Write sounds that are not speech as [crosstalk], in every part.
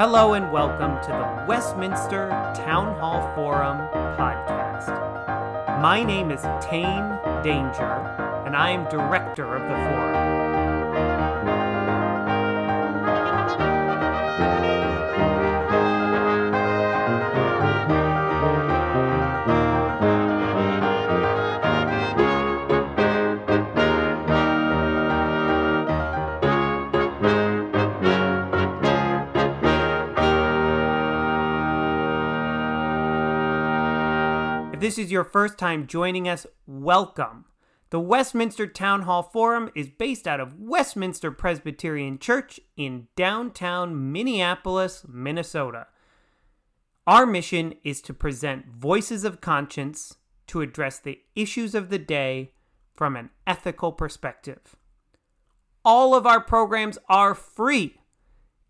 Hello and welcome to the Westminster Town Hall Forum podcast. My name is Tane Danger, and I am director of the forum. This is your first time joining us, welcome. The Westminster Town Hall Forum is based out of Westminster Presbyterian Church in downtown Minneapolis, Minnesota. Our mission is to present voices of conscience to address the issues of the day from an ethical perspective. All of our programs are free,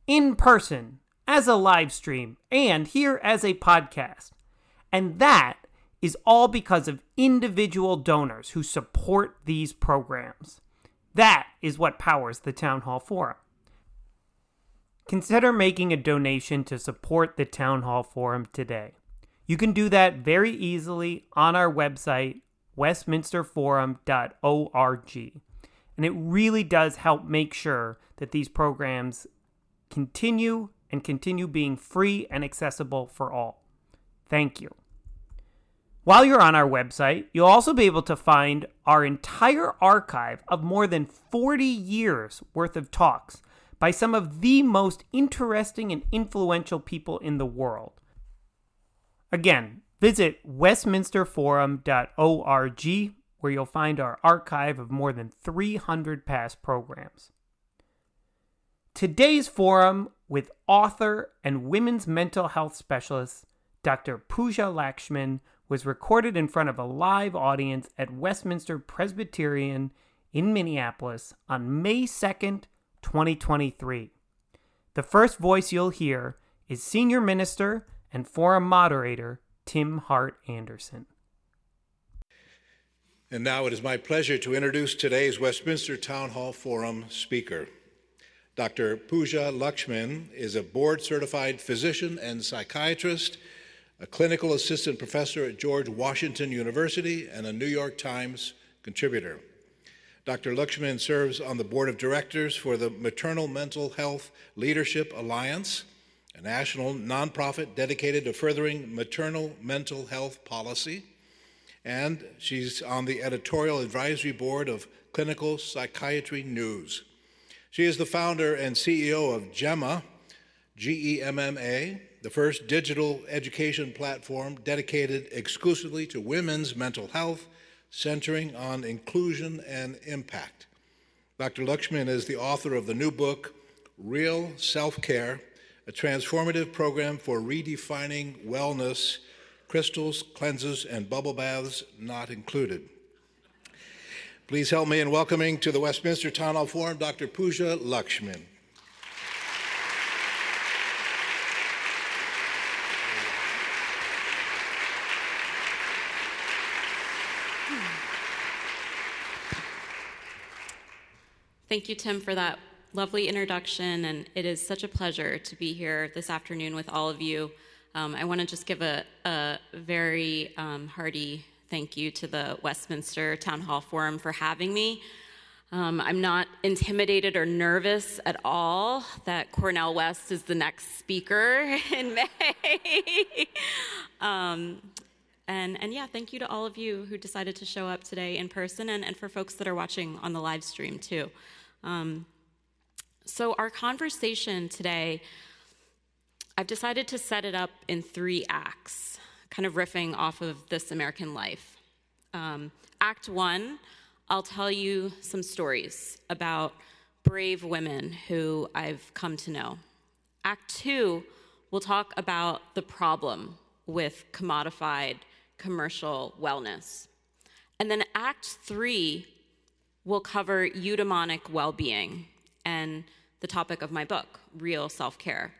in person, as a live stream, and here as a podcast. And that is all because of individual donors who support these programs. That is what powers the Town Hall Forum. Consider making a donation to support the Town Hall Forum today. You can do that very easily on our website, westminsterforum.org. And it really does help make sure that these programs continue and continue being free and accessible for all. Thank you. While you're on our website, you'll also be able to find our entire archive of more than 40 years worth of talks by some of the most interesting and influential people in the world. Again, visit westminsterforum.org where you'll find our archive of more than 300 past programs. Today's forum with author and women's mental health specialist Dr. Pooja Lakshmin was recorded in front of a live audience at Westminster Presbyterian in Minneapolis on May 2nd, 2023. The first voice you'll hear is Senior Minister and Forum Moderator Tim Hart Andersen. And now it is my pleasure to introduce today's Westminster Town Hall Forum speaker. Dr. Pooja Lakshmin is a board certified physician and psychiatrist a clinical assistant professor at George Washington University, and a New York Times contributor. Dr. Lakshmin serves on the board of directors for the Maternal Mental Health Leadership Alliance, a national nonprofit dedicated to furthering maternal mental health policy. And she's on the editorial advisory board of Clinical Psychiatry News. She is the founder and CEO of GEMMA, G E M M A, the first digital education platform dedicated exclusively to women's mental health, centering on inclusion and impact. Dr. Lakshmin is the author of the new book, Real Self Care, a transformative program for redefining wellness, crystals, cleanses, and bubble baths not included. Please help me in welcoming to the Westminster Town Hall Forum Dr. Pooja Lakshmin. Thank you, Tim, for that lovely introduction. And it is such a pleasure to be here this afternoon with all of you. Um, I want to just give a, a very um, hearty thank you to the Westminster Town Hall Forum for having me. Um, I'm not intimidated or nervous at all that Cornel West is the next speaker [laughs] in May. um, and, and yeah, thank you to all of you who decided to show up today in person and, and for folks that are watching on the live stream too. Um, so, our conversation today, I've decided to set it up in three acts, kind of riffing off of this American life. Um, act one, I'll tell you some stories about brave women who I've come to know. Act two, we'll talk about the problem with commodified commercial wellness. And then Act three will cover eudaimonic well being and the topic of my book, Real Self Care.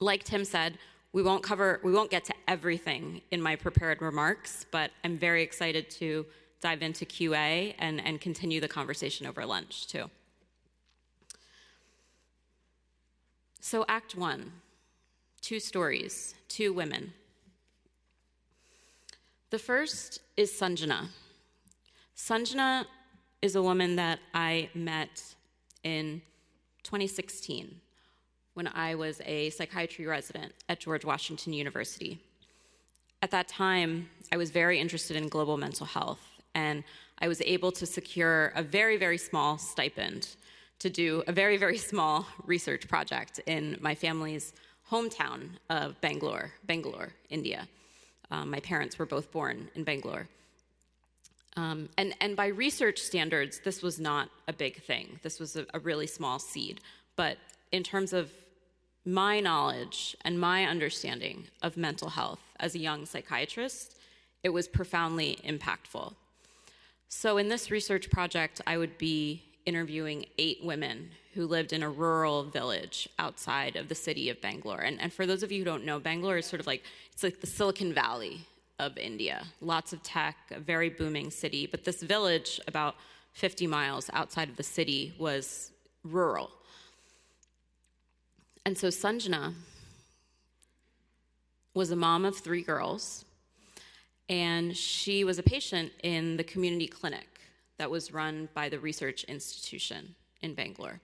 Like Tim said, we won't cover, we won't get to everything in my prepared remarks, but I'm very excited to dive into QA and, and continue the conversation over lunch too. So, Act One two stories, two women. The first is Sanjana. Sanjana is a woman that I met in 2016 when I was a psychiatry resident at George Washington University. At that time, I was very interested in global mental health, and I was able to secure a very, very small stipend to do a very, very small research project in my family's hometown of Bangalore, Bangalore, India. Um, my parents were both born in Bangalore. Um, and, and by research standards, this was not a big thing. This was a, a really small seed. But in terms of my knowledge and my understanding of mental health as a young psychiatrist, it was profoundly impactful. So, in this research project, I would be interviewing eight women who lived in a rural village outside of the city of Bangalore. And, and for those of you who don't know, Bangalore is sort of like it's like the Silicon Valley of India. Lots of tech, a very booming city. But this village, about 50 miles outside of the city, was rural. And so Sanjana was a mom of three girls, and she was a patient in the community clinic that was run by the research institution in Bangalore.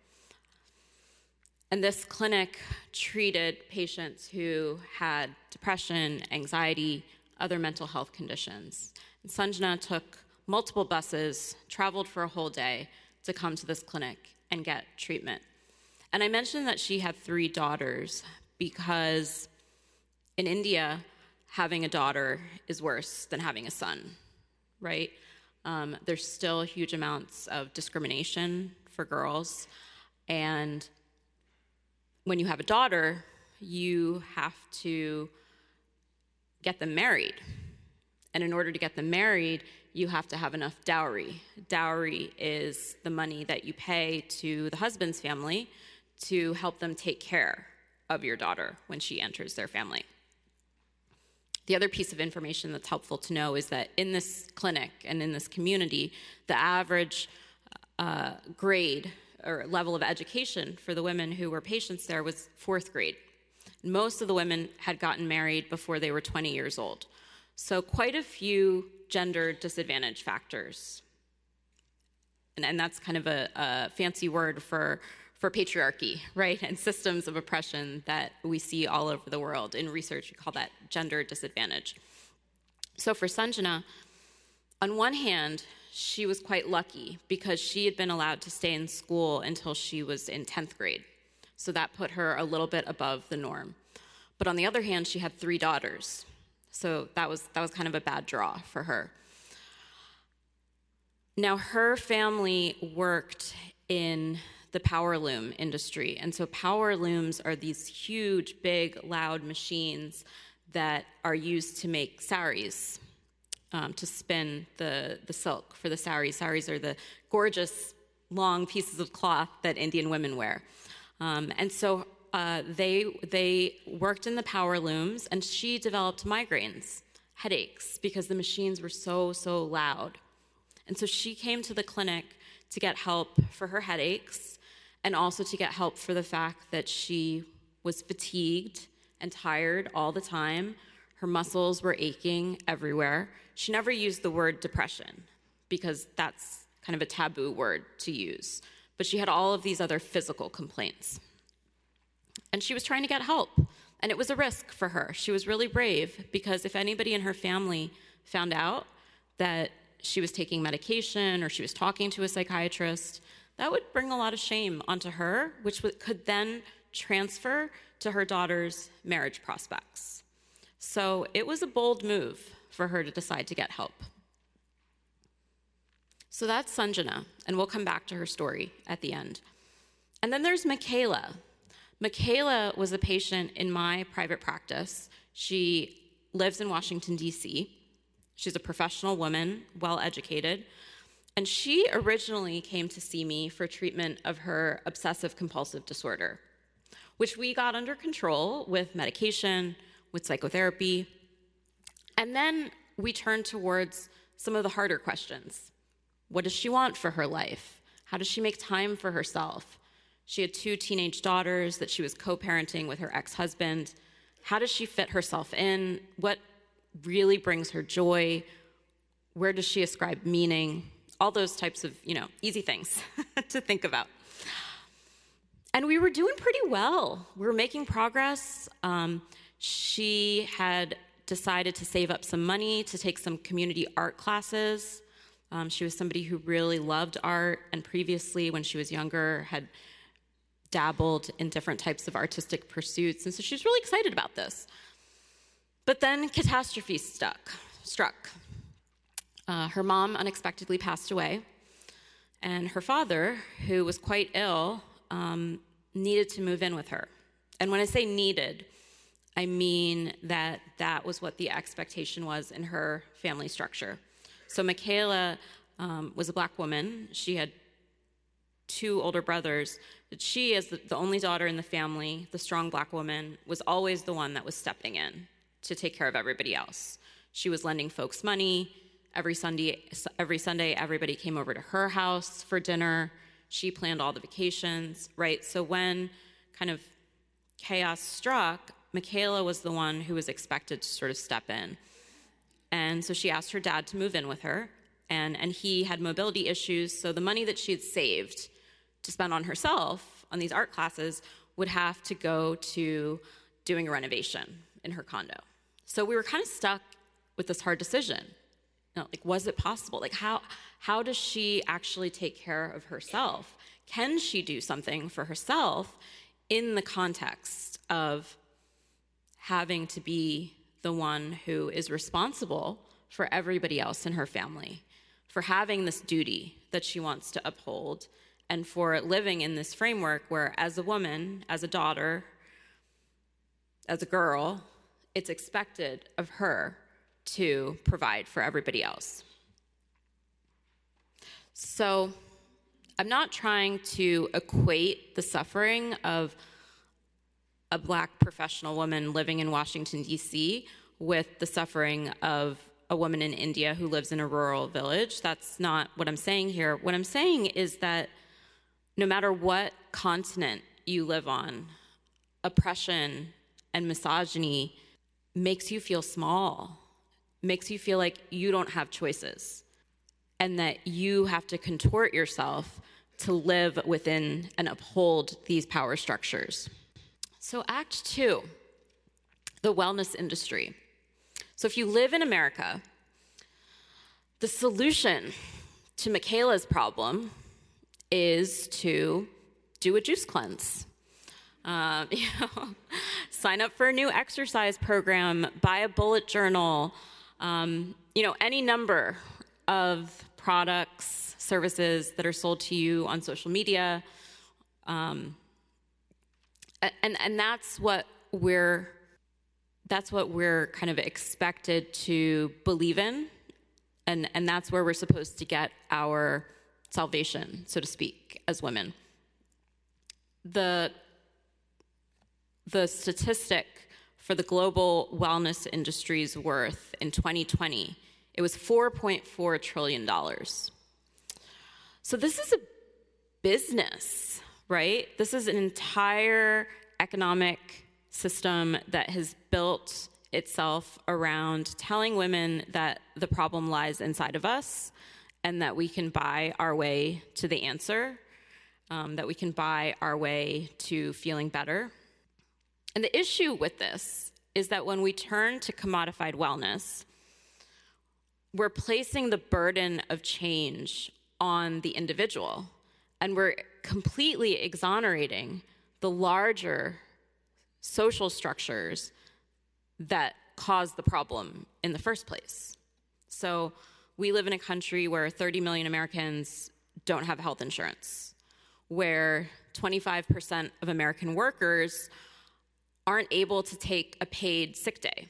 And this clinic treated patients who had depression, anxiety, other mental health conditions. And Sanjana took multiple buses, traveled for a whole day to come to this clinic and get treatment. And I mentioned that she had three daughters because in India, having a daughter is worse than having a son, right? Um, there's still huge amounts of discrimination for girls. And when you have a daughter, you have to get them married. And in order to get them married, you have to have enough dowry. Dowry is the money that you pay to the husband's family to help them take care of your daughter when she enters their family. The other piece of information that's helpful to know is that in this clinic and in this community, the average uh, grade or level of education for the women who were patients there was fourth grade. Most of the women had gotten married before they were 20 years old. So, quite a few gender disadvantage factors. And, and that's kind of a, a fancy word for for patriarchy, right? And systems of oppression that we see all over the world. In research, we call that gender disadvantage. So for Sanjana, on one hand, she was quite lucky because she had been allowed to stay in school until she was in 10th grade. So that put her a little bit above the norm. But on the other hand, she had three daughters. So that was, that was kind of a bad draw for her. Now, her family worked in the power loom industry. And so, power looms are these huge, big, loud machines that are used to make saris, um, to spin the, the silk for the saris. Saris are the gorgeous, long pieces of cloth that Indian women wear. Um, and so, uh, they, they worked in the power looms, and she developed migraines, headaches, because the machines were so, so loud. And so she came to the clinic to get help for her headaches and also to get help for the fact that she was fatigued and tired all the time. Her muscles were aching everywhere. She never used the word depression because that's kind of a taboo word to use. But she had all of these other physical complaints. And she was trying to get help. And it was a risk for her. She was really brave because if anybody in her family found out that she was taking medication or she was talking to a psychiatrist, that would bring a lot of shame onto her, which could then transfer to her daughter's marriage prospects. So it was a bold move for her to decide to get help. So that's Sanjana, and we'll come back to her story at the end. And then there's Michaela. Michaela was a patient in my private practice. She lives in Washington, D.C. She's a professional woman, well educated. And she originally came to see me for treatment of her obsessive compulsive disorder, which we got under control with medication, with psychotherapy. And then we turned towards some of the harder questions. What does she want for her life? How does she make time for herself? She had two teenage daughters that she was co parenting with her ex husband. How does she fit herself in? What really brings her joy? Where does she ascribe meaning? All those types of, you know, easy things [laughs] to think about. And we were doing pretty well. We were making progress. Um, she had decided to save up some money to take some community art classes. Um, she was somebody who really loved art, and previously, when she was younger, had dabbled in different types of artistic pursuits. And so she was really excited about this. But then catastrophe stuck, struck. Uh, her mom unexpectedly passed away, and her father, who was quite ill, um, needed to move in with her. And when I say needed, I mean that that was what the expectation was in her family structure. So Michaela um, was a black woman. She had two older brothers. But she, as the, the only daughter in the family, the strong black woman, was always the one that was stepping in to take care of everybody else. She was lending folks money. Every Sunday, every Sunday, everybody came over to her house for dinner. She planned all the vacations, right? So when kind of chaos struck, Michaela was the one who was expected to sort of step in. And so she asked her dad to move in with her, and, and he had mobility issues, so the money that she had saved to spend on herself on these art classes would have to go to doing a renovation in her condo. So we were kind of stuck with this hard decision. You know, like, was it possible? Like, how, how does she actually take care of herself? Can she do something for herself in the context of having to be the one who is responsible for everybody else in her family, for having this duty that she wants to uphold, and for living in this framework where, as a woman, as a daughter, as a girl, it's expected of her to provide for everybody else. So, I'm not trying to equate the suffering of a black professional woman living in Washington, D.C., with the suffering of a woman in India who lives in a rural village. That's not what I'm saying here. What I'm saying is that no matter what continent you live on, oppression and misogyny makes you feel small, makes you feel like you don't have choices, and that you have to contort yourself to live within and uphold these power structures. So, Act Two, the wellness industry. So, if you live in America, the solution to Michaela's problem is to do a juice cleanse. Um, [laughs] you know, sign up for a new exercise program, buy a bullet journal, um, you know, any number of products, services that are sold to you on social media. Um, and and that's what we're that's what we're kind of expected to believe in. And and that's where we're supposed to get our salvation so to speak as women. The the statistic for the global wellness industry's worth in 2020 it was 4.4 trillion dollars. So this is a business right? This is an entire economic system that has built itself around telling women that the problem lies inside of us and that we can buy our way to the answer, um, that we can buy our way to feeling better. And the issue with this is that when we turn to commodified wellness, we're placing the burden of change on the individual and we're completely exonerating the larger social structures that caused the problem in the first place. So, we live in a country where 30 million Americans don't have health insurance, where 25% of American workers aren't able to take a paid sick day,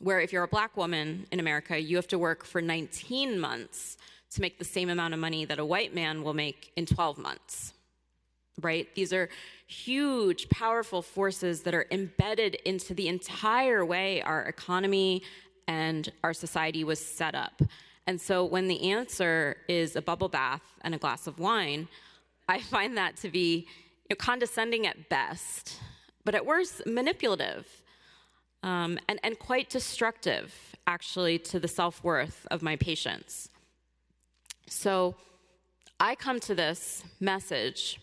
where if you're a black woman in America, you have to work for 19 months to make the same amount of money that a white man will make in 12 months. Right? These are huge, powerful forces that are embedded into the entire way our economy and our society was set up. And so when the answer is a bubble bath and a glass of wine, I [laughs] find that to be you know, condescending at best, but at worst, manipulative um, and, and quite destructive, actually, to the self worth of my patients. So I come to this message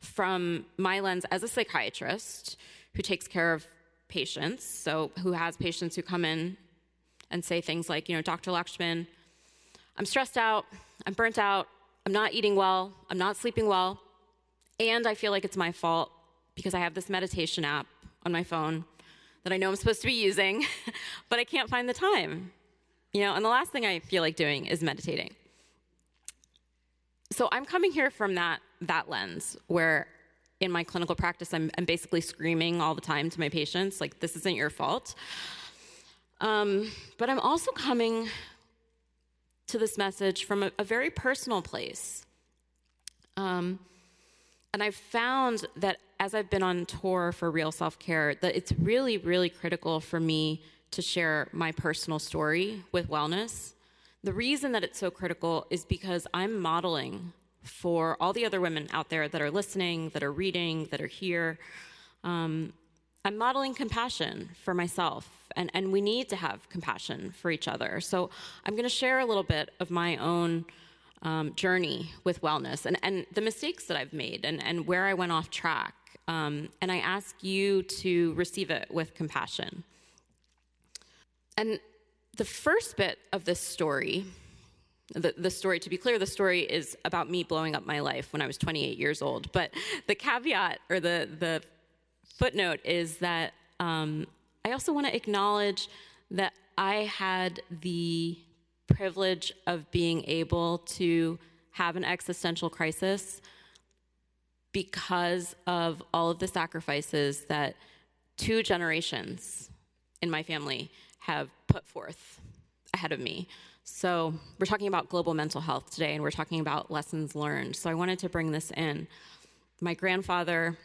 from my lens as a psychiatrist who takes care of patients, so who has patients who come in and say things like, you know, Dr. Lakshmin, I'm stressed out, I'm burnt out, I'm not eating well, I'm not sleeping well, and I feel like it's my fault because I have this meditation app on my phone that I know I'm supposed to be using, [laughs] but I can't find the time. You know, and the last thing I feel like doing is meditating. So I'm coming here from that that lens where in my clinical practice I'm, I'm basically screaming all the time to my patients like this isn't your fault. Um, but I'm also coming to this message from a, a very personal place. Um, and I've found that as I've been on tour for Real Self Care, that it's really, really critical for me to share my personal story with wellness. The reason that it's so critical is because I'm modeling for all the other women out there that are listening, that are reading, that are here. Um, I'm modeling compassion for myself, and, and we need to have compassion for each other. So I'm going to share a little bit of my own um, journey with wellness and, and the mistakes that I've made and, and where I went off track. Um, and I ask you to receive it with compassion. And the first bit of this story, the, the story, to be clear, the story is about me blowing up my life when I was 28 years old. But the caveat or the, the footnote is that um, I also want to acknowledge that I had the privilege of being able to have an existential crisis because of all of the sacrifices that two generations in my family have put forth ahead of me. So, we're talking about global mental health today, and we're talking about lessons learned. So, I wanted to bring this in. My grandfather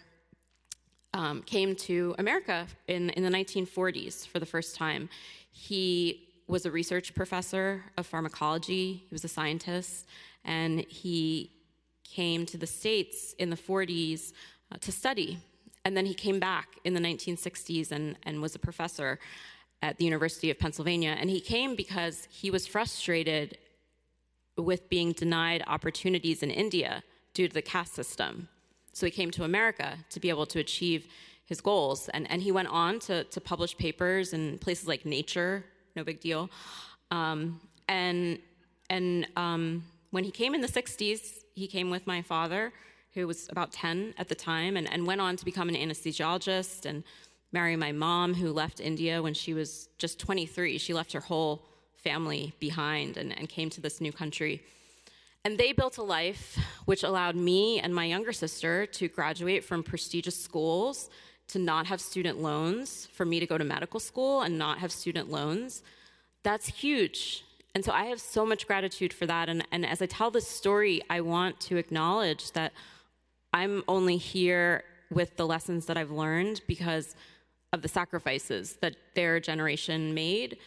um, came to America in, in the 1940s for the first time. He was a research professor of pharmacology, he was a scientist, and he came to the States in the 40s uh, to study. And then he came back in the 1960s and, and was a professor at the University of Pennsylvania. And he came because he was frustrated with being denied opportunities in India due to the caste system. So he came to America to be able to achieve his goals. And, and he went on to, to publish papers in places like Nature, no big deal. Um, and and um, when he came in the 60s, he came with my father, who was about 10 at the time, and, and went on to become an anesthesiologist and marry my mom, who left India when she was just 23. She left her whole family behind and, and came to this new country. And they built a life which allowed me and my younger sister to graduate from prestigious schools, to not have student loans, for me to go to medical school and not have student loans. That's huge. And so I have so much gratitude for that. And, and as I tell this story, I want to acknowledge that I'm only here with the lessons that I've learned because of the sacrifices that their generation made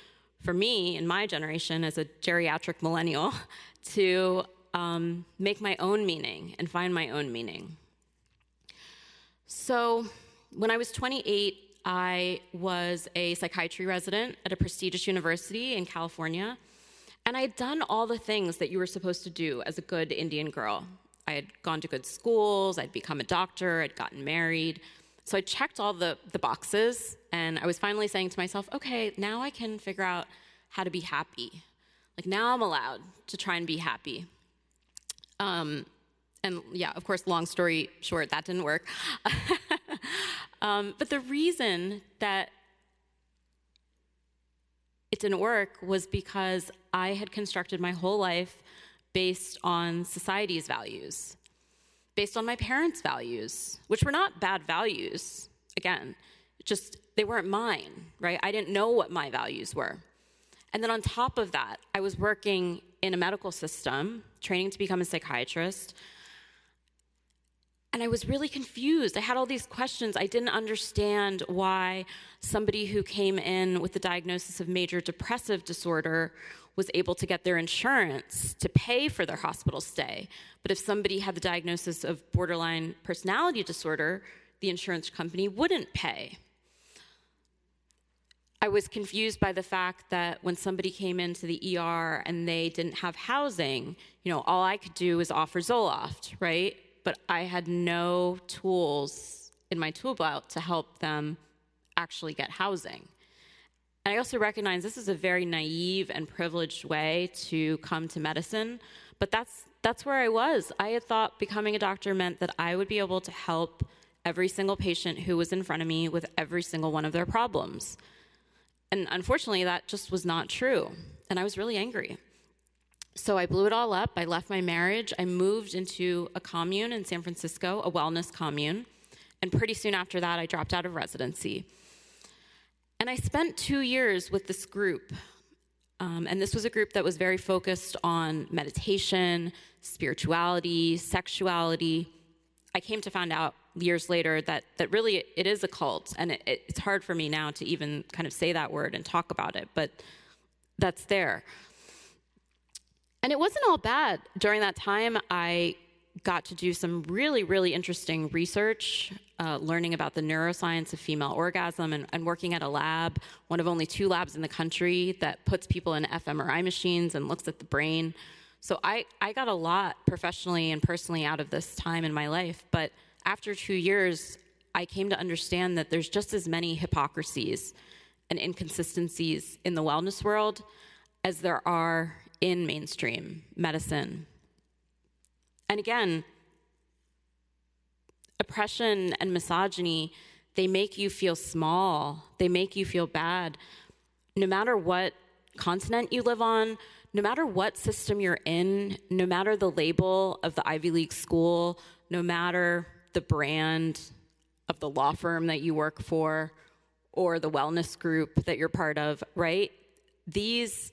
for me and my generation as a geriatric millennial [laughs] to um, make my own meaning and find my own meaning. So, when I was 28, I was a psychiatry resident at a prestigious university in California, and I had done all the things that you were supposed to do as a good Indian girl. I had gone to good schools, I'd become a doctor, I'd gotten married. So I checked all the, the boxes, and I was finally saying to myself, okay, now I can figure out how to be happy. Like now I'm allowed to try and be happy. Um, and yeah, of course, long story short, that didn't work. [laughs] um, but the reason that it didn't work was because I had constructed my whole life based on society's values, based on my parents' values, which were not bad values. Again, just they weren't mine, right? I didn't know what my values were. And then on top of that, I was working in a medical system, training to become a psychiatrist. And I was really confused. I had all these questions. I didn't understand why somebody who came in with the diagnosis of major depressive disorder was able to get their insurance to pay for their hospital stay. But if somebody had the diagnosis of borderline personality disorder, the insurance company wouldn't pay. I was confused by the fact that when somebody came into the ER and they didn't have housing, you know, all I could do was offer Zoloft, right? But I had no tools in my tool belt to help them actually get housing. And I also recognize this is a very naive and privileged way to come to medicine, but that's that's where I was. I had thought becoming a doctor meant that I would be able to help every single patient who was in front of me with every single one of their problems. And unfortunately, that just was not true. And I was really angry. So I blew it all up. I left my marriage. I moved into a commune in San Francisco, a wellness commune. And pretty soon after that, I dropped out of residency. And I spent two years with this group. Um, and this was a group that was very focused on meditation, spirituality, sexuality. I came to find out years later that that really it is a cult, and it, it's hard for me now to even kind of say that word and talk about it, but that's there. And it wasn't all bad. During that time, I got to do some really, really interesting research, uh, learning about the neuroscience of female orgasm and, and, working at a lab, one of only two labs in the country that puts people in fMRI machines and looks at the brain. So I, I got a lot professionally and personally out of this time in my life. But after two years, I came to understand that there's just as many hypocrisies and inconsistencies in the wellness world as there are in mainstream medicine. And again, oppression and misogyny, they make you feel small, they make you feel bad. No matter what continent you live on, no matter what system you're in, no matter the label of the Ivy League school, no matter the brand of the law firm that you work for or the wellness group that you're part of, right? These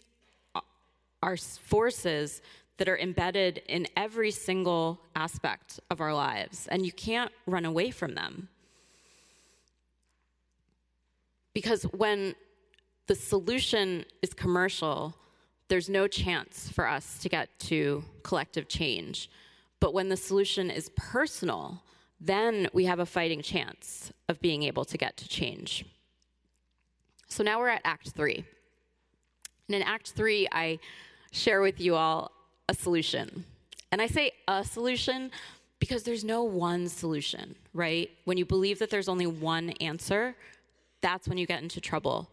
are forces that are embedded in every single aspect of our lives, and you can't run away from them. Because when the solution is commercial, there's no chance for us to get to collective change. But when the solution is personal, then we have a fighting chance of being able to get to change. So now we're at Act Three. And in Act Three, I share with you all a solution. And I say a solution because there's no one solution, right? When you believe that there's only one answer, that's when you get into trouble.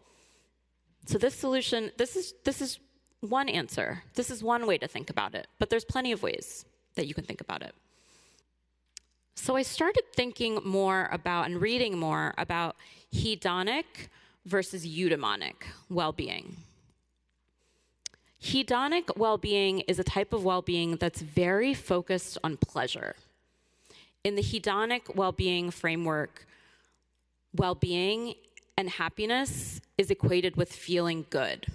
So this solution, this is this is one answer. This is one way to think about it, but there's plenty of ways that you can think about it. So I started thinking more about and reading more about hedonic versus eudaimonic well being. Hedonic well being is a type of well being that's very focused on pleasure. In the hedonic well being framework, well being and happiness is equated with feeling good.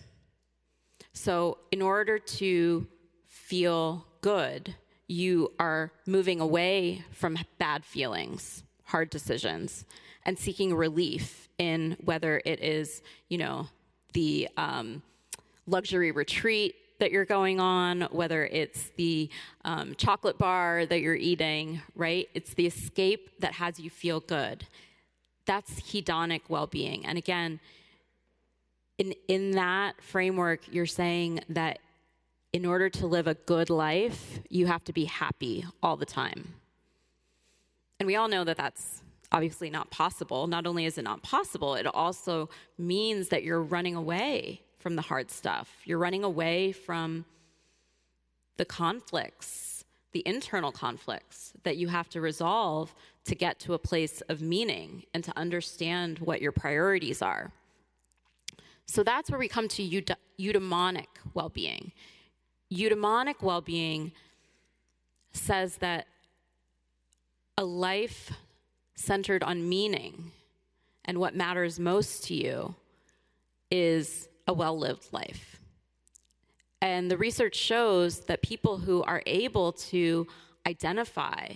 So, in order to feel good, you are moving away from bad feelings, hard decisions, and seeking relief in whether it is, you know, the um, luxury retreat that you're going on, whether it's the um, chocolate bar that you're eating, right? It's the escape that has you feel good. That's hedonic well being. And again, in, in that framework, you're saying that in order to live a good life, you have to be happy all the time. And we all know that that's obviously not possible. Not only is it not possible, it also means that you're running away from the hard stuff. You're running away from the conflicts, the internal conflicts that you have to resolve to get to a place of meaning and to understand what your priorities are. So that's where we come to eudaimonic well being eudaimonic well being says that a life centered on meaning and what matters most to you is a well lived life. And the research shows that people who are able to identify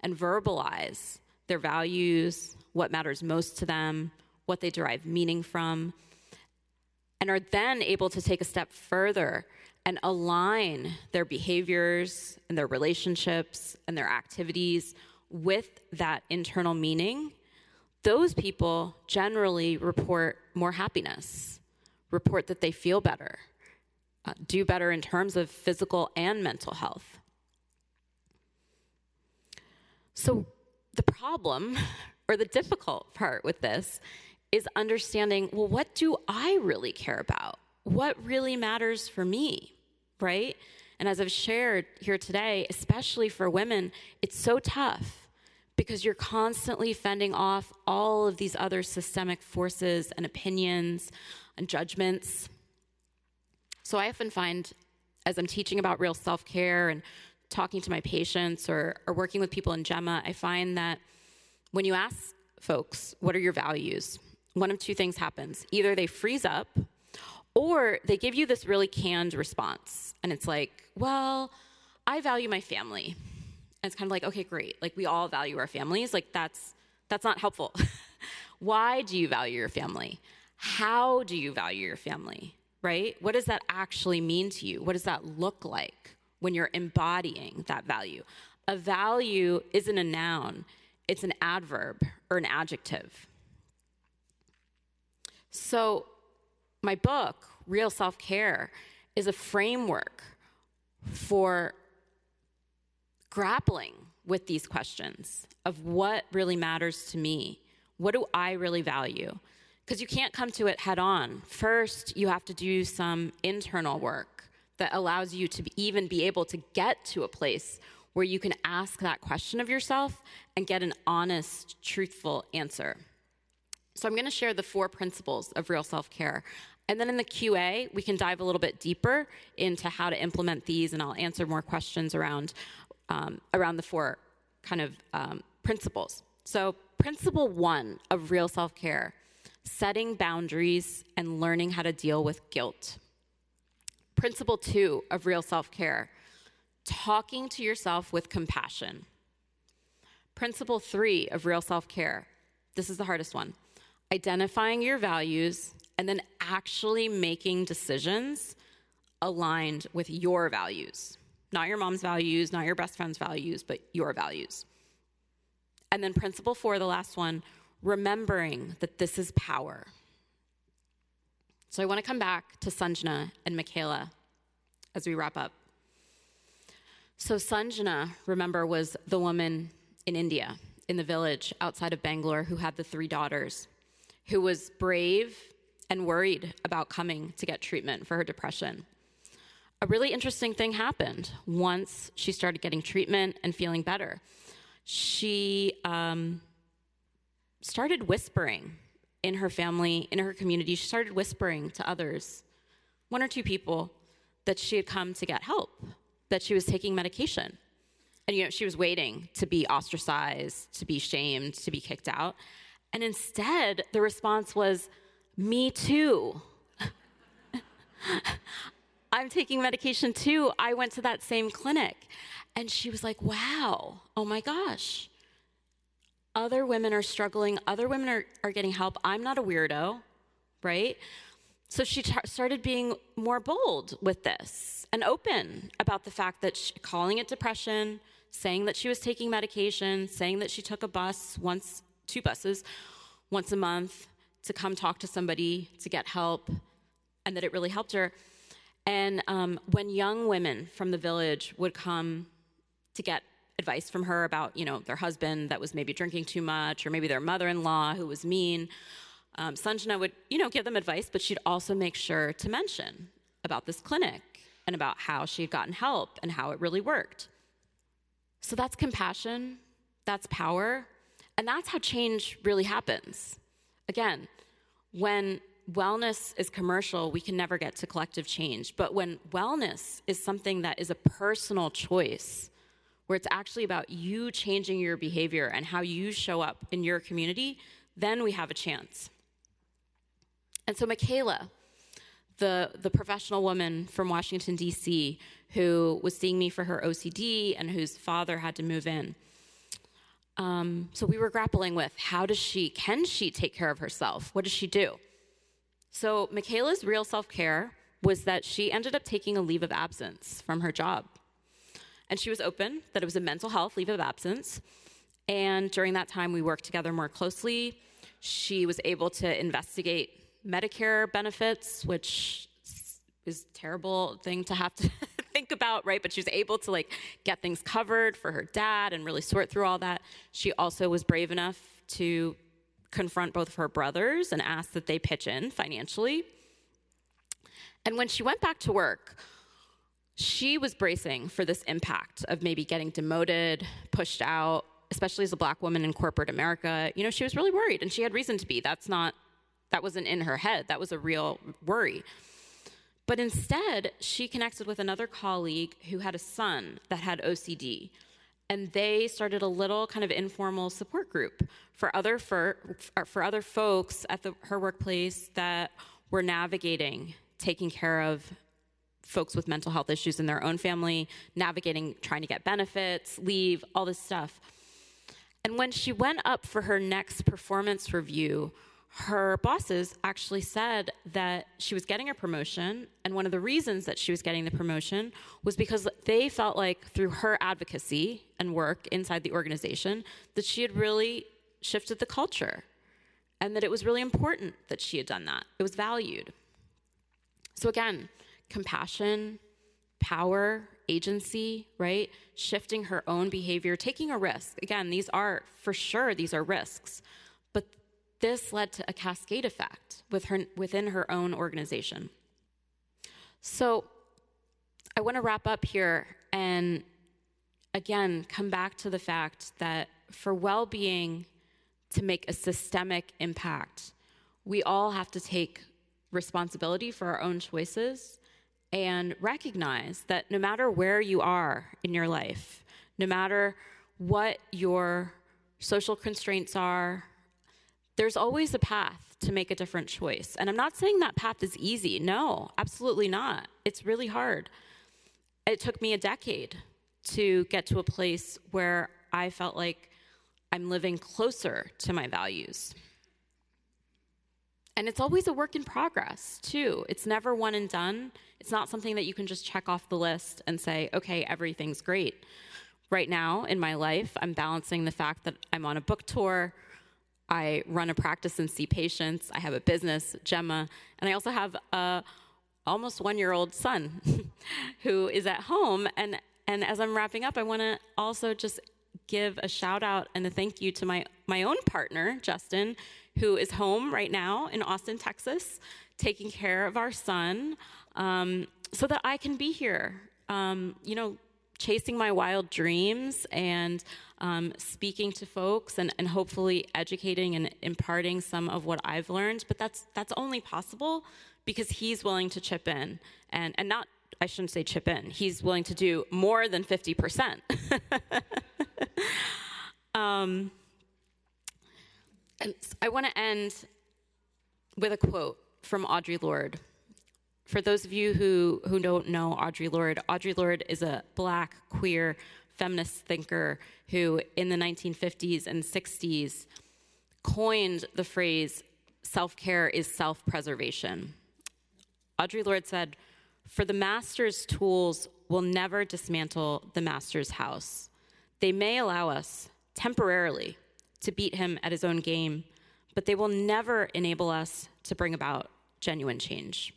and verbalize their values, what matters most to them, what they derive meaning from, and are then able to take a step further and align their behaviors and their relationships and their activities with that internal meaning, those people generally report more happiness, report that they feel better, uh, do better in terms of physical and mental health. So, the problem [laughs] or the difficult part with this is understanding well, what do I really care about? What really matters for me, right? And as I've shared here today, especially for women, it's so tough because you're constantly fending off all of these other systemic forces and opinions and judgments. So I often find as I'm teaching about real self care and talking to my patients or, or working with people in Gemma, I find that when you ask folks, what are your values? One of two things happens. Either they freeze up or they give you this really canned response. And it's like, well, I value my family. And it's kind of like, okay, great. Like we all value our families. Like that's that's not helpful. [laughs] Why do you value your family? How do you value your family? Right? What does that actually mean to you? What does that look like when you're embodying that value? A value isn't a noun, it's an adverb or an adjective. So, my book, Real Self Care, is a framework for grappling with these questions of what really matters to me. What do I really value? Because you can't come to it head on. First, you have to do some internal work that allows you to even be able to get to a place where you can ask that question of yourself and get an honest, truthful answer. So I'm going to share the four principles of real self-care. And then in the QA, we can dive a little bit deeper into how to implement these, and I'll answer more questions around um, around the four kind of um, principles. So, principle one of real self care setting boundaries and learning how to deal with guilt. Principle two of real self care talking to yourself with compassion. Principle three of real self care this is the hardest one identifying your values and then actually making decisions aligned with your values. Not your mom's values, not your best friend's values, but your values. And then principle four, the last one, remembering that this is power. So I want to come back to Sanjana and Michaela as we wrap up. So Sanjana, remember, was the woman in India, in the village outside of Bangalore, who had the three daughters, who was brave and worried about coming to get treatment for her depression a really interesting thing happened once she started getting treatment and feeling better. She um, started whispering in her family, in her community. She started whispering to others, one or two people, that she had come to get help, that she was taking medication. And you know, she was waiting to be ostracized, to be shamed, to be kicked out. And instead, the response was, Me too. [laughs] I'm taking medication too. I went to that same clinic. And she was like, wow, oh my gosh. Other women are struggling, other women are, are getting help. I'm not a weirdo, right? So she t- started being more bold with this and open about the fact that she, calling it depression, saying that she was taking medication, saying that she took a bus once, two buses, once a month to come talk to somebody to get help, and that it really helped her. And um, when young women from the village would come to get advice from her about, you know, their husband that was maybe drinking too much, or maybe their mother-in-law who was mean, um, Sanjana would, you know, give them advice, but she'd also make sure to mention about this clinic and about how she had gotten help and how it really worked. So that's compassion, that's power, and that's how change really happens. Again, when wellness is commercial, we can never get to collective change. But when wellness is something that is a personal choice, where it's actually about you changing your behavior and how you show up in your community, then we have a chance. And so, Michaela, the, the professional woman from Washington, D.C., who was seeing me for her OCD and whose father had to move in. Um, so we were grappling with how does she, can she take care of herself? What does she do? So, Michaela's real self care was that she ended up taking a leave of absence from her job. And she was open that it was a mental health leave of absence. And during that time, we worked together more closely. She was able to investigate Medicare benefits, which is a terrible thing to have to [laughs] think about, right? But she was able to like get things covered for her dad and really sort through all that. She also was brave enough to confront both of her brothers and ask that they pitch in financially. And when she went back to work, she was bracing for this impact of maybe getting demoted, pushed out, especially as a black woman in corporate America. You know, she was really worried and she had reason to be. That's not, that wasn't in her head, that was a real worry. But instead, she connected with another colleague who had a son that had OCD. And they started a little kind of informal support group for other, for, for other folks at the, her workplace that were navigating taking care of folks with mental health issues in their own family, navigating trying to get benefits, leave, all this stuff. And when she went up for her next performance review, her bosses actually said that she was getting a promotion. And one of the reasons that she was getting the promotion was because they felt like through her advocacy and work inside the organization that she had really shifted the culture and that it was really important that she had done that. It was valued. So, again, compassion, power, agency, right? Shifting her own behavior, taking a risk. Again, these are, for sure, these are risks but this led to a cascade effect with her, within her own organization. So I want to wrap up here and again come back to the fact that for well being to make a systemic impact, we all have to take responsibility for our own choices and recognize that no matter where you are in your life, no matter what your social constraints are, there's always a path to make a different choice. And I'm not saying that path is easy. No, absolutely not. It's really hard. It took me a decade to get to a place where I felt like I'm living closer to my values. And it's always a work in progress, too. It's never one and done. It's not something that you can just check off the list and say, okay, everything's great. Right now in my life, I'm balancing the fact that I'm on a book tour I run a practice and see patients. I have a business, Gemma, and I also have a almost one year old son [laughs] who is at home. And, and as I'm wrapping up, I want to also just give a shout out and a thank you to my, my own partner, Justin, who is home right now in Austin, Texas, taking care of our son um, so that I can be here. Um, you know, chasing my wild dreams and um, speaking to folks and, and hopefully educating and imparting some of what I've learned. But that's that's only possible because he's willing to chip in and and not I shouldn't say chip in. He's willing to do more than fifty percent. [laughs] um, and I want to end with a quote from Audre Lorde for those of you who, who don't know Audre Lorde, Audre Lorde is a black, queer, feminist thinker who, in the 1950s and 60s, coined the phrase self care is self preservation. Audre Lorde said, For the master's tools will never dismantle the master's house. They may allow us, temporarily, to beat him at his own game, but they will never enable us to bring about genuine change.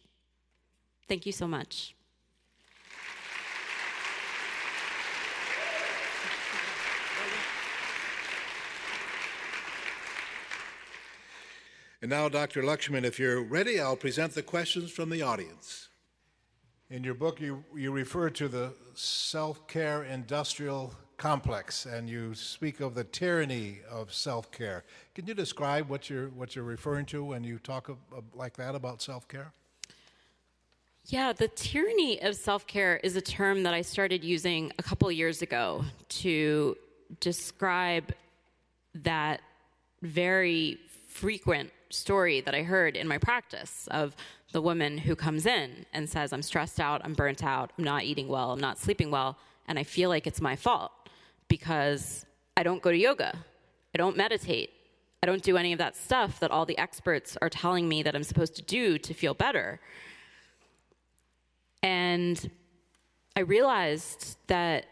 Thank you so much. And now, Dr. Lakshmin, if you're ready, I'll present the questions from the audience. In your book, you, you refer to the self care industrial complex and you speak of the tyranny of self care. Can you describe what you're, what you're referring to when you talk of, of, like that about self care? Yeah, the tyranny of self care is a term that I started using a couple years ago to describe that very frequent story that I heard in my practice of the woman who comes in and says, I'm stressed out, I'm burnt out, I'm not eating well, I'm not sleeping well, and I feel like it's my fault because I don't go to yoga, I don't meditate, I don't do any of that stuff that all the experts are telling me that I'm supposed to do to feel better. And I realized that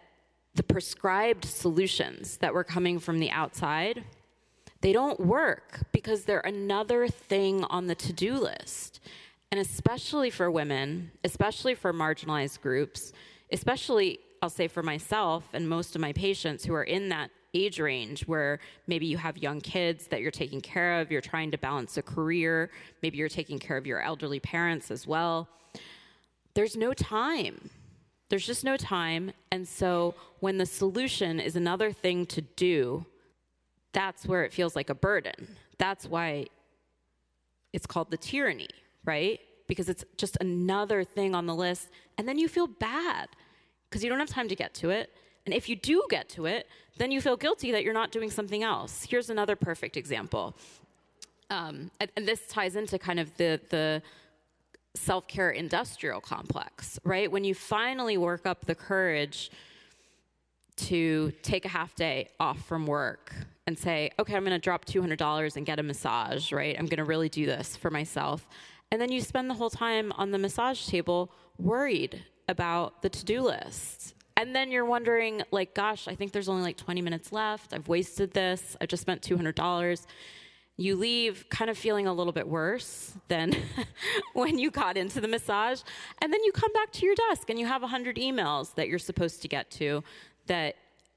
the prescribed solutions that were coming from the outside they don't work because they're another thing on the to-do list. And especially for women especially for marginalized groups especially i'll say for myself and most of my patients who are in that age range where maybe you have young kids that you're taking care of you're trying to balance a career maybe you're taking care of your elderly parents as well there's no time there's just no time. And so when the solution is another thing to do, that's where it feels like a burden. That's why it's called the tyranny, right? Because it's just another thing on the list. And then you feel bad because you don't have time to get to it. And if you do get to it, then you feel guilty that you're not doing something else. Here's another perfect example. Um, and, and, this ties into kind of the, the self care industrial complex, right? When you finally work up the courage to take a half day off from work and say, okay, I'm going to drop $200 and get a massage, right? I'm going to really do this for myself. And then you spend the whole time on the massage table worried about the to do list. And then you're wondering, like, gosh, I think there's only like 20 minutes left. I've wasted this. I've just spent $200 you leave kind of feeling a little bit worse than [laughs] when you got into the massage. And then you come back to your desk and you have 100 emails that you're supposed to get to that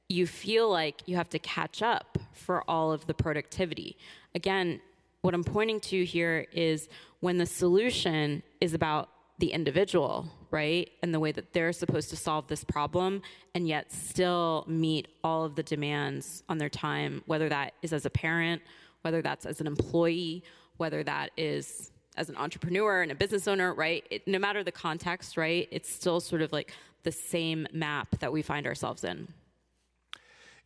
you feel like you have to catch up for all of the productivity. Again, what I'm pointing to here is when the solution is about the individual, right? And the way that they're supposed to solve this problem and yet still meet all of the demands on their time, whether that is as a parent whether that's as an employee, whether that is as an entrepreneur and a business owner, right? It, no matter the context, right? It's still sort of like the same map that we find ourselves in.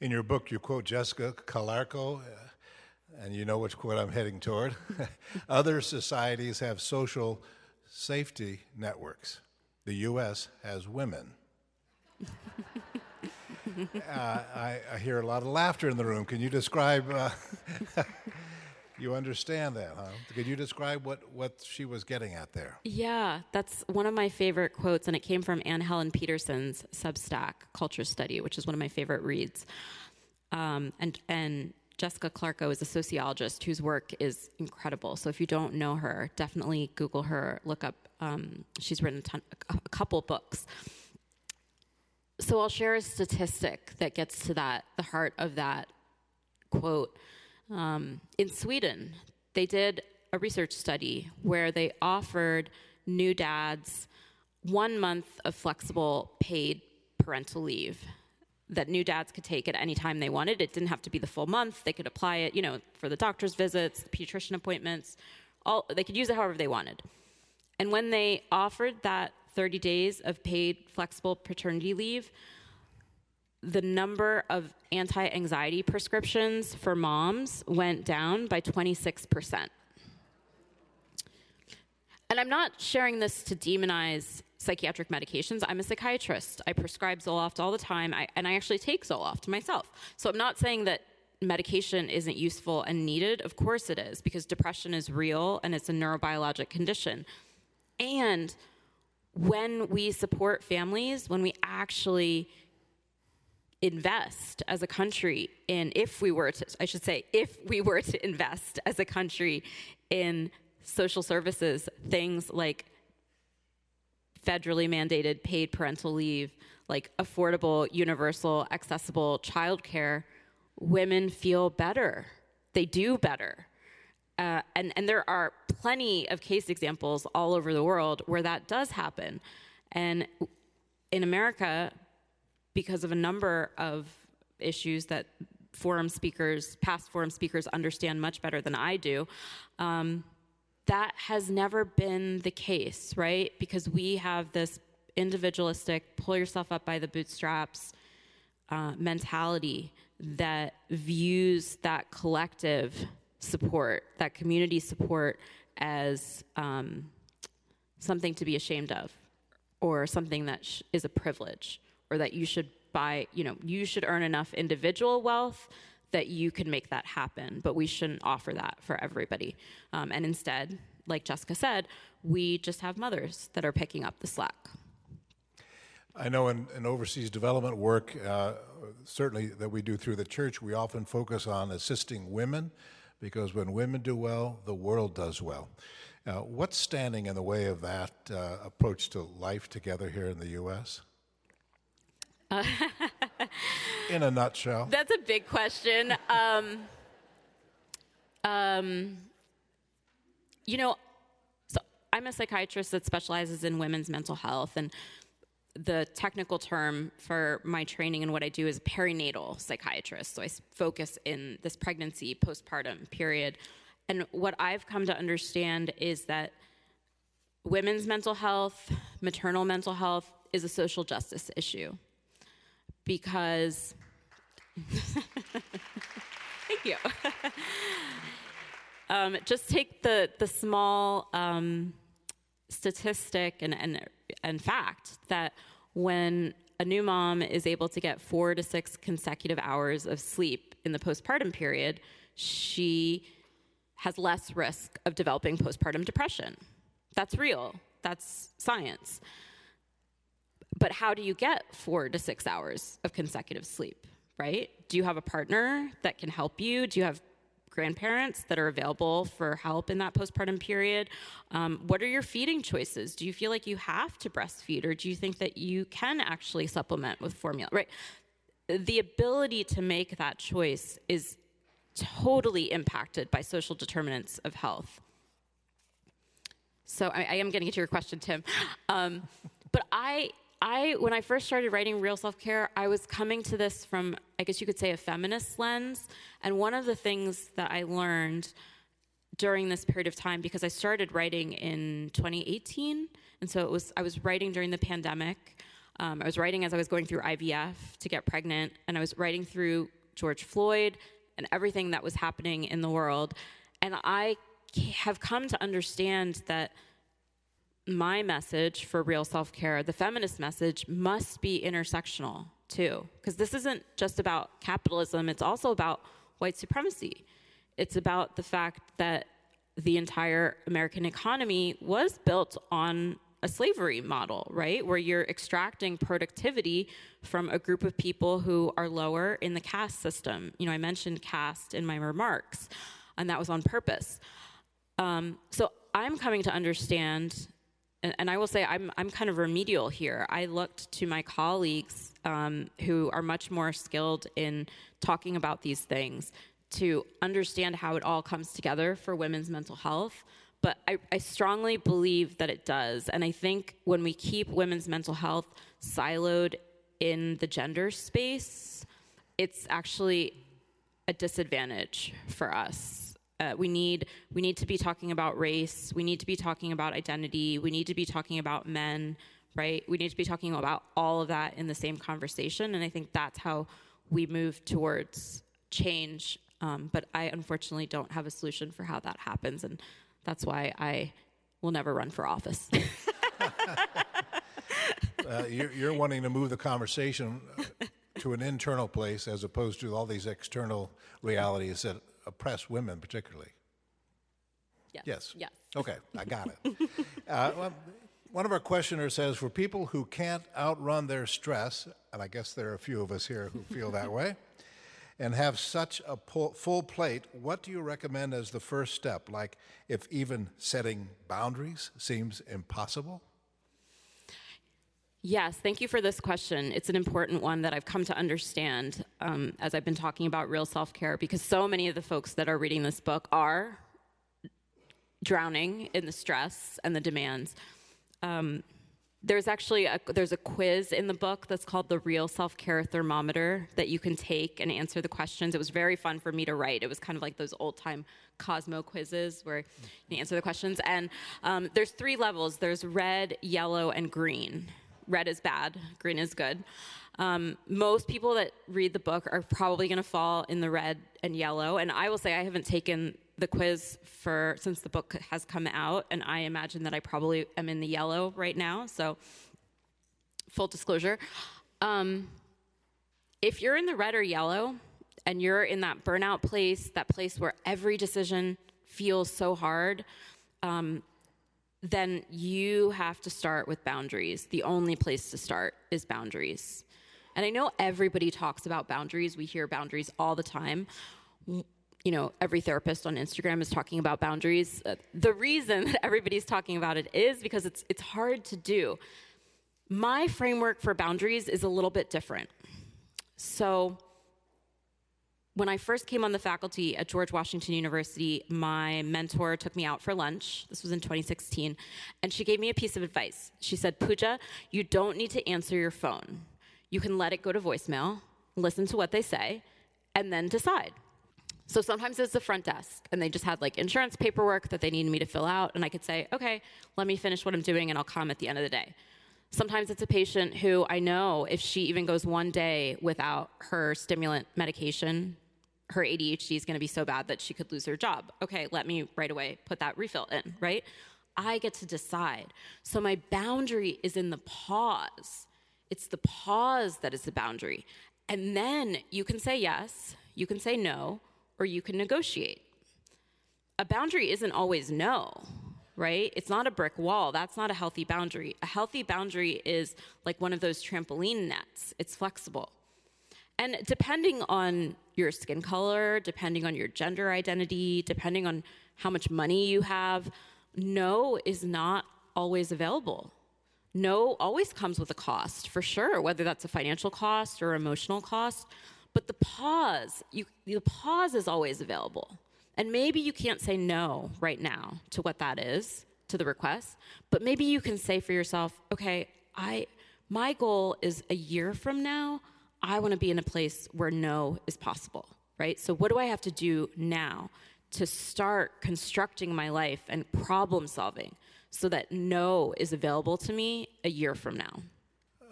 In your book, you quote Jessica Calarco, uh, and you know which quote I'm heading toward. [laughs] Other societies have social safety networks. The U.S. has women. [laughs] uh, I, I, hear a lot of laughter in the room. Can you describe? Uh, [laughs] you understand that, huh? Could you describe what, what she was getting at there? Yeah, that's one of my favorite quotes, and it came from Anne Helen Petersen's Substack, Culture Study, which is one of my favorite reads. Um, and and Jessica Calarco is a sociologist whose work is incredible. So if you don't know her, definitely Google her, look up. Um, she's written a, ton, a couple books so I'll share a statistic that gets to that, the heart of that quote. Um, in Sweden, they did a research study where they offered new dads one month of flexible paid parental leave that new dads could take at any time they wanted. It didn't have to be the full month. They could apply it, you know, for the doctor's visits, the pediatrician appointments. All they could use it however they wanted. And when they offered that 30 days of paid flexible paternity leave, the number of anti anxiety prescriptions for moms went down by 26%. And I'm not sharing this to demonize psychiatric medications. I'm a psychiatrist. I prescribe Zoloft all the time, I, and I actually take Zoloft myself. So I'm not saying that medication isn't useful and needed. Of course it is, because depression is real and it's a neurobiologic condition. And when we support families, when we actually invest as a country in, if we were to, I should say, if we were to invest as a country in social services, things like federally mandated paid parental leave, like affordable, universal, accessible childcare, women feel better. They do better. Uh, and, and there are plenty of case examples all over the world where that does happen. And in America, because of a number of issues that forum speakers, past forum speakers, understand much better than I do, um, that has never been the case, right? Because we have this individualistic, pull yourself up by the bootstraps uh, mentality that views that collective support, that community support, as um, something to be ashamed of, or something that sh- is a privilege, or that you should buy, you know, you should earn enough individual wealth that you can make that happen, but we shouldn't offer that for everybody. Um, and instead, like Jessica said, we just have mothers that are picking up the slack. I know in, in overseas development work, uh, certainly that we do through the church, we often focus on assisting women because when women do well, the world does well. Uh, what's standing in the way of that uh, approach to life together here in the U.S.? Uh, [laughs] in a nutshell. That's a big question. Um, um, you know, so I'm a psychiatrist that specializes in women's mental health, and the technical term for my training and what I do is perinatal psychiatrist. So I focus in this pregnancy, postpartum period. And what I've come to understand is that women's mental health, maternal mental health is a social justice issue. Because, [laughs] thank you. [laughs] um, just take the, the small um, statistic and, and, and fact that when a new mom is able to get four to six consecutive hours of sleep in the postpartum period, she has less risk of developing postpartum depression. That's real, that's science. But how do you get four to six hours of consecutive sleep, right? Do you have a partner that can help you? Do you have grandparents that are available for help in that postpartum period? Um, what are your feeding choices? Do you feel like you have to breastfeed, or do you think that you can actually supplement with formula? Right. The ability to make that choice is totally impacted by social determinants of health. So I, I am getting to your question, Tim. Um, but I, I, when I first started writing Real Self Care, I was coming to this from, I guess you could say, a feminist lens. And one of the things that I learned during this period of time, because I started writing in 2018, and so it was, I was writing during the pandemic. Um, I was writing as I was going through IVF to get pregnant, and I was writing through George Floyd and everything that was happening in the world. And I have come to understand that my message for real self care, the feminist message, must be intersectional too. Because this isn't just about capitalism, it's also about white supremacy. It's about the fact that the entire American economy was built on a slavery model, right? Where you're extracting productivity from a group of people who are lower in the caste system. You know, I mentioned caste in my remarks, and that was on purpose. Um, so I'm coming to understand, and, and, I will say I'm, I'm kind of remedial here. I looked to my colleagues um, who are much more skilled in talking about these things to understand how it all comes together for women's mental health but I, I, strongly believe that it does. And I think when we keep women's mental health siloed in the gender space, it's actually a disadvantage for us. Uh, we need we need to be talking about race. We need to be talking about identity. We need to be talking about men, right? We need to be talking about all of that in the same conversation. And I think that's how we move towards change. Um, but I unfortunately don't have a solution for how that happens. And that's why I will never run for office. [laughs] uh, you're, you're, wanting to move the conversation to an internal place as opposed to all these external realities that oppress women, particularly. Yes. Yes. yes. Okay, I got it. [laughs] uh, well, one of our questioners says for people who can't outrun their stress, and I guess there are a few of us here who feel that way [laughs] and have such a full plate, what do you recommend as the first step? Like if even setting boundaries seems impossible? Yes, thank you for this question. It's an important one that I've come to understand um, as I've been talking about real self care because so many of the folks that are reading this book are drowning in the stress and the demands. Um, there's actually a, there's a quiz in the book that's called the real self-care thermometer that you can take and answer the questions. It was very fun for me to write. It was kind of like those old-time cosmo quizzes where you answer the questions. And um, there's three levels. There's red yellow and green red is bad green is good um, most people that read the book are probably going to fall in the red and yellow and i will say i haven't taken the quiz for since the book has come out, and I imagine that I probably am in the yellow right now. So, full disclosure, um, if you're in the red or yellow, and you're in that burnout place, that place where every decision feels so hard, um, then you have to start with boundaries. The only place to start is boundaries. And I know everybody talks about boundaries. We hear boundaries all the time. You know, every therapist on Instagram is talking about boundaries. Uh, the reason [laughs] that everybody's talking about it is because it's it's hard to do. My framework for boundaries is a little bit different. So, when I first came on the faculty at George Washington University, my mentor took me out for lunch. This was in 2016. And she gave me a piece of advice. She said, Pooja, you don't need to answer your phone. You can let it go to voicemail, listen to what they say, and then decide. So sometimes it's the front desk, and they just had like insurance paperwork that they needed me to fill out, and I could say, okay, let me finish what I'm doing, and I'll come at the end of the day. Sometimes it's a patient who I know if she even goes one day without her stimulant medication, her ADHD is going to be so bad that she could lose her job. Okay, let me right away put that refill in, right? I get to decide. So my boundary is in the pause. It's the pause that is the boundary. And then you can say yes, you can say no, or you can negotiate. A boundary isn't always no right? It's not a brick wall. That's not a healthy boundary. A healthy boundary is like one of those trampoline nets, it's flexible. And depending on your skin color, depending on your gender identity, depending on how much money you have, no is not always available. No always comes with a cost, for sure, whether that's a financial cost or emotional cost. But the pause, you, the pause is always available. And maybe you can't say no right now to what that is, to the request, but maybe you can say for yourself, okay, I my goal is a year from now, I want to be in a place where no is possible, right? So what do I have to do now to start constructing my life and problem solving so that no is available to me a year from now?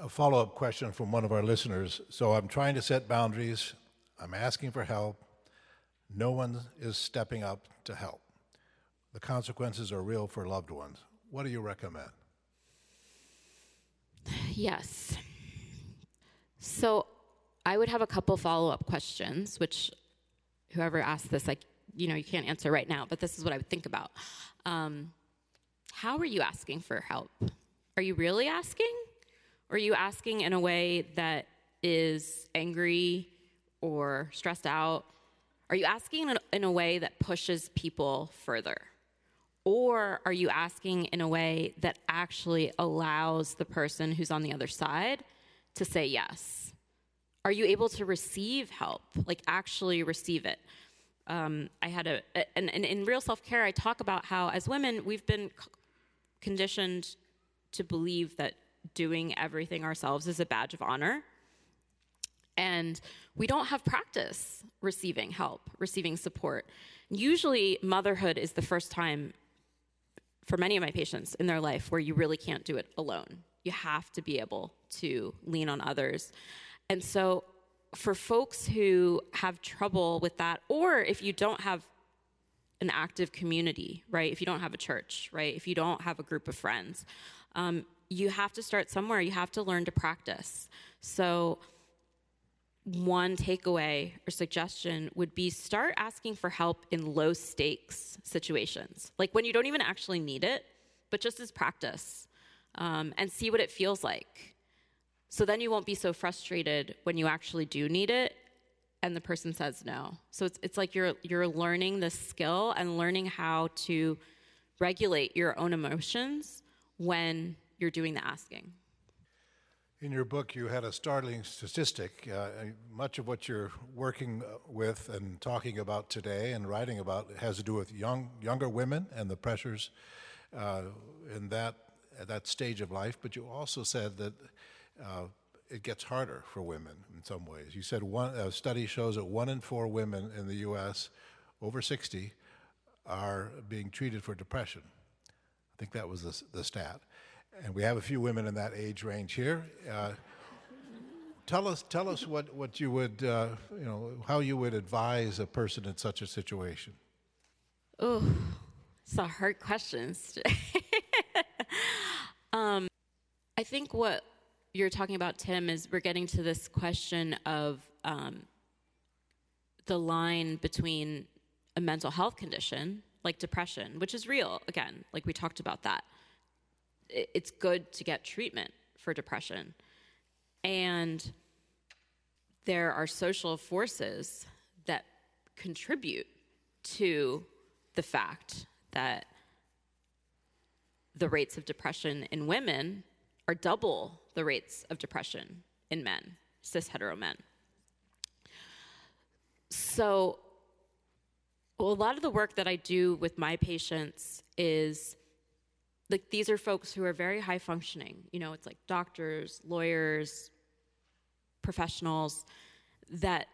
A follow up question from one of our listeners. So I'm trying to set boundaries, I'm asking for help, no one is stepping up to help. The consequences are real for loved ones. What do you recommend? Yes. So I would have a couple follow up questions, which whoever asked this, like, you know, you can't answer right now, but this is what I would think about. Um, how are you asking for help? Are you really asking? Or are you asking in a way that is angry or stressed out are you asking in a way that pushes people further? Or are you asking in a way that actually allows the person who's on the other side to say yes? Are you able to receive help, like actually receive it? Um, I had a, and, and in real self care, I talk about how as women, we've been conditioned to believe that doing everything ourselves is a badge of honor and we don't have practice receiving help, receiving support. Usually, motherhood is the first time for many of my patients in their life where you really can't do it alone. You have to be able to lean on others. And so, for folks who have trouble with that, or if you don't have an active community, right? If you don't have a church, right? If you don't have a group of friends, um, you have to start somewhere. You have to learn to practice. So, one takeaway or suggestion would be start asking for help in low stakes situations, like when you don't even actually need it, but just as practice, um, and see what it feels like. So then you won't be so frustrated when you actually do need it and the person says no. So it's, it's like you're, you're learning the skill and learning how to regulate your own emotions when you're doing the asking. In your book, you had a startling statistic. Uh, much of what you're working uh, with and talking about today and writing about has to do with young, younger women and the pressures uh, in that, at that stage of life. But you also said that uh, it gets harder for women in some ways. You said one a study shows that one in four women in the U.S. over 60 are being treated for depression. I think that was the, the stat and we have a few women in that age range here. Uh, tell us, tell us what, what you would, uh, you know, how you would advise a person in such a situation. Oh, it's a hard questions. [laughs] um, I think what you're talking about, Tim, is we're getting to this question of um, the line between a mental health condition like depression, which is real, again, like we talked about that. It's good to get treatment for depression. And there are social forces that contribute to the fact that the rates of depression in women are double the rates of depression in men, cis hetero men. So, well, a lot of the work that I do with my patients is like these are folks who are very high functioning. You know, it's like doctors, lawyers, professionals that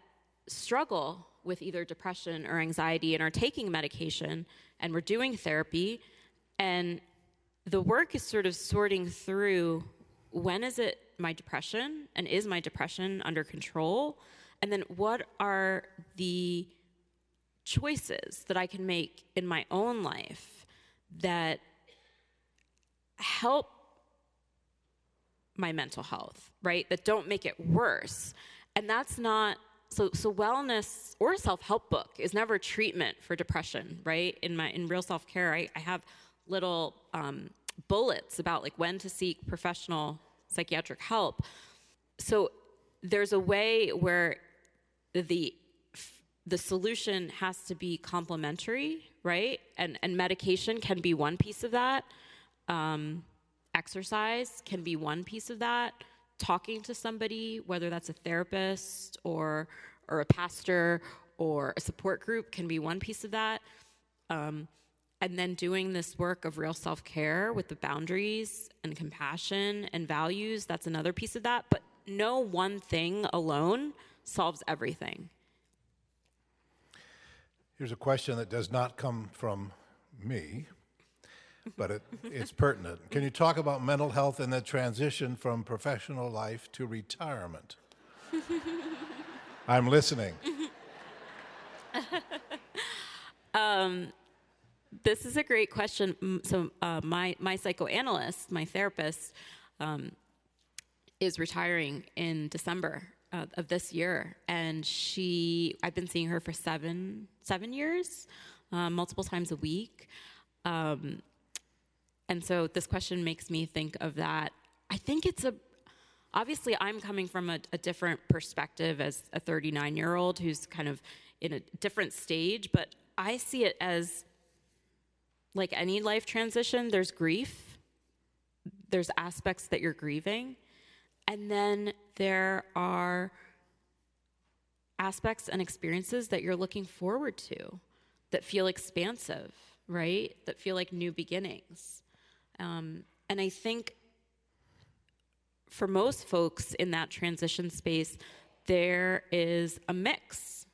struggle with either depression or anxiety and are taking medication and we're doing therapy and the work is sort of sorting through when is it my depression and is my depression under control and then what are the choices that I can make in my own life that help my mental health, right? That don't make it worse. And that's not so so wellness or self-help book is never treatment for depression, right? In my in real self-care, I, I have little um, bullets about like when to seek professional psychiatric help. So there's a way where the the solution has to be complementary, right? And and medication can be one piece of that. Um, exercise can be one piece of that. Talking to somebody, whether that's a therapist or or a pastor or a support group, can be one piece of that. Um, and then doing this work of real self care with the boundaries and compassion and values, that's another piece of that. But no one thing alone solves everything. Here's a question that does not come from me, but it, [laughs] it's pertinent. Can you talk about mental health and the transition from professional life to retirement? [laughs] I'm listening. [laughs] um, this is a great question. So, uh, my my psychoanalyst, my therapist, um, is retiring in December uh, of this year, and she I've been seeing her for seven seven years, uh, multiple times a week. Um, and so this question makes me think of that. I think it's a obviously I'm coming from a, a different perspective as a 39 year old who's kind of in a different stage, but I see it as like any life transition, there's grief, there's aspects that you're grieving, and then there are aspects and experiences that you're looking forward to that feel expansive, right? That feel like new beginnings. Um, and I think for most folks in that transition space, there is a mix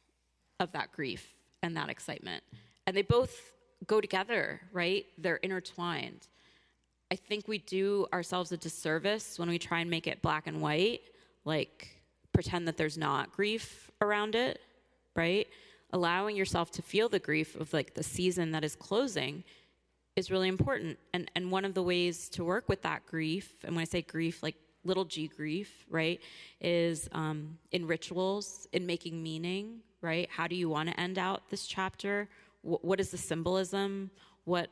of that grief and that excitement. And they both go together, right? They're intertwined. I think we do ourselves a disservice when we try and make it black and white, like pretend that there's not grief around it, right? Allowing yourself to feel the grief of like the season that is closing is really important. And and one of the ways to work with that grief, and when I say grief, like little g grief, right, is um, in rituals, in making meaning, right? How do you want to end out this chapter? W- what is the symbolism? What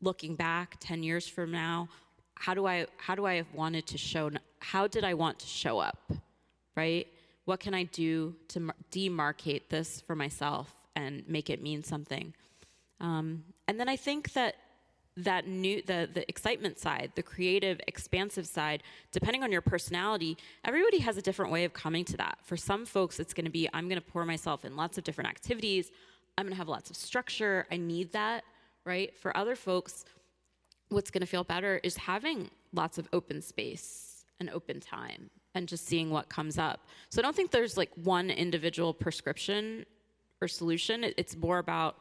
looking back 10 years from now how do i how do i have wanted to show how did i want to show up right? What can i do to demarcate this for myself and make it mean something? Um, and then i think that that new the the excitement side the creative expansive side depending on your personality everybody has a different way of coming to that. For some folks it's going to be i'm going to pour myself in lots of different activities i'm going to have lots of structure i need that right for other folks what's going to feel better is having lots of open space and open time and just seeing what comes up so i don't think there's like one individual prescription or solution it's more about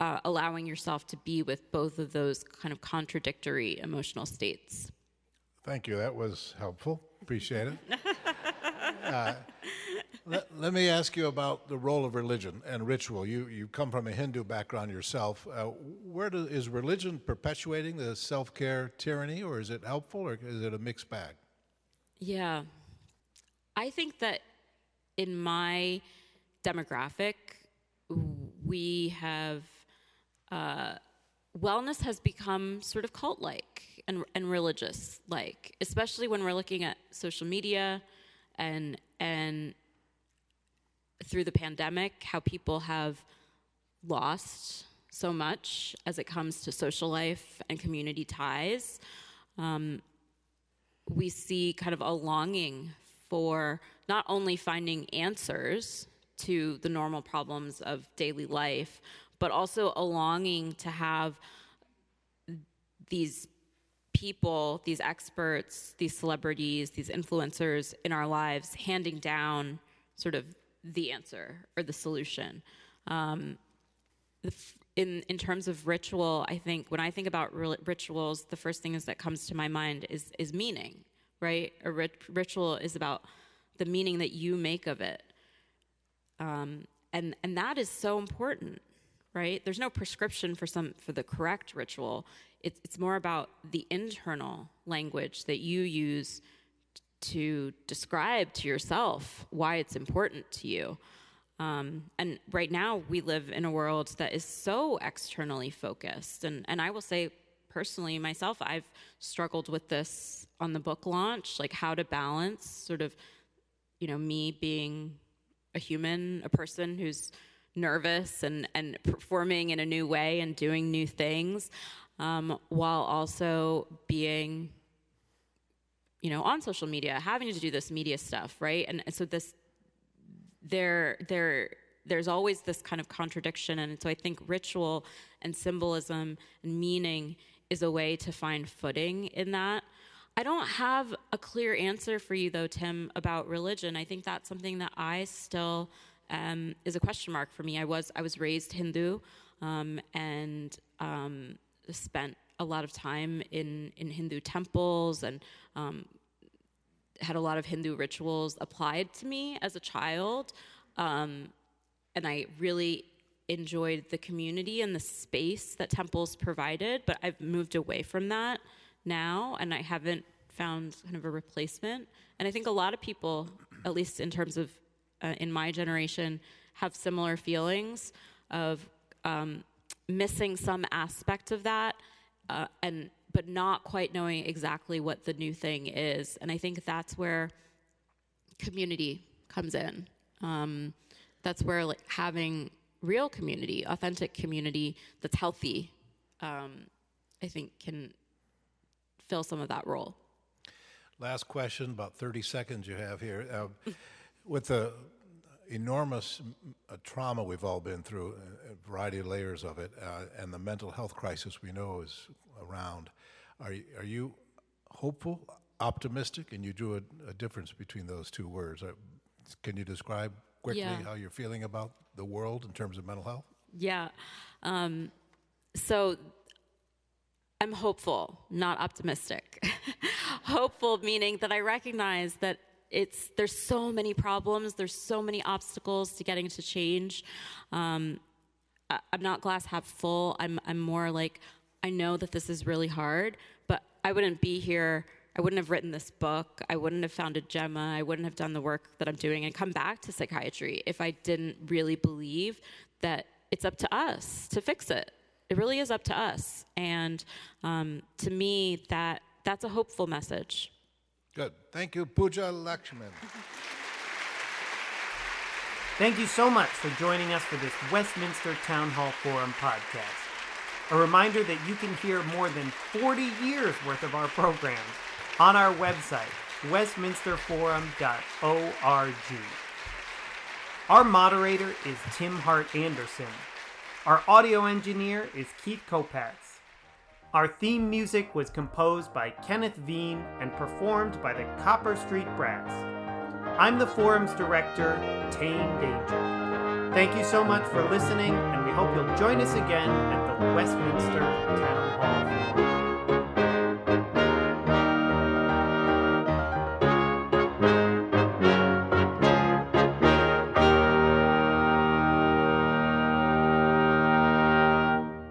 uh, allowing yourself to be with both of those kind of contradictory emotional states. Thank you. That was helpful. Appreciate it. [laughs] uh, let, let, me ask you about the role of religion and ritual. You, you come from a Hindu background yourself. Uh, where do, is religion perpetuating the self care tyranny, or is it helpful, or is it a mixed bag? Yeah. I think that in my demographic, we have uh, wellness has become sort of cult like and, and religious like, especially when we're looking at social media and and through the pandemic, how people have lost so much as it comes to social life and community ties. Um, we see kind of a longing for not only finding answers to the normal problems of daily life, but also a longing to have these people, these experts, these celebrities, these influencers in our lives handing down sort of the answer or the solution. Um, in in terms of ritual, I think when I think about rituals, the first thing is that comes to my mind is is meaning, right? A rit- ritual is about the meaning that you make of it, um, and and that is so important, right? There's no prescription for some for the correct ritual. It's it's more about the internal language that you use to describe to yourself why it's important to you. Um, and right now, we live in a world that is so externally focused. And, and I will say, personally, myself, I've struggled with this on the book launch, like how to balance sort of, you know, me being a human, a person who's nervous and, and performing in a new way and doing new things, um, while also being you know, on social media, having to do this media stuff, right? And, so this, there, there, there's always this kind of contradiction, and so I think ritual and symbolism and meaning is a way to find footing in that. I don't have a clear answer for you, though, Tim, about religion. I think that's something that I still um, is a question mark for me. I was I was raised Hindu um, and um, spent a lot of time in in Hindu temples and um, had a lot of Hindu rituals applied to me as a child, um, and I really enjoyed the community and the space that temples provided. But I've moved away from that now, and I haven't found kind of a replacement. And I think a lot of people, at least in terms of uh, in my generation, have similar feelings of um, missing some aspect of that uh, and but not quite knowing exactly what the new thing is. And I think that's where community comes in. Um, that's where like having real community, authentic community that's healthy, um, I think can fill some of that role. Last question, about 30 seconds you have here. Uh, with the enormous uh, trauma we've all been through, a variety of layers of it, uh, and the mental health crisis we know is around. Are you, are you hopeful, optimistic, and you drew a, a difference between those two words? Uh, can you describe quickly yeah. how you're feeling about the world in terms of mental health? Yeah. Um, so I'm hopeful, not optimistic. [laughs] hopeful meaning that I recognize that it's there's so many problems, there's so many obstacles to getting to change. Um, I'm not glass half full. I'm I'm more like I know that this is really hard, but I wouldn't be here. I wouldn't have written this book. I wouldn't have founded Gemma. I wouldn't have done the work that I'm doing and come back to psychiatry if I didn't really believe that it's up to us to fix it. It really is up to us. And um, to me, that that's a hopeful message. Good. Thank you, Pooja Lakshmin. Thank you so much for joining us for this Westminster Town Hall Forum podcast. A reminder that you can hear more than 40 years worth of our programs on our website, westminsterforum.org. Our moderator is Tim Hart Andersen. Our audio engineer is Keith Kopatz. Our theme music was composed by Kenneth Veen and performed by the Copper Street Brass. I'm the forum's director, Tane Danger. Thank you so much for listening, and we hope you'll join us again at the Westminster Town Hall.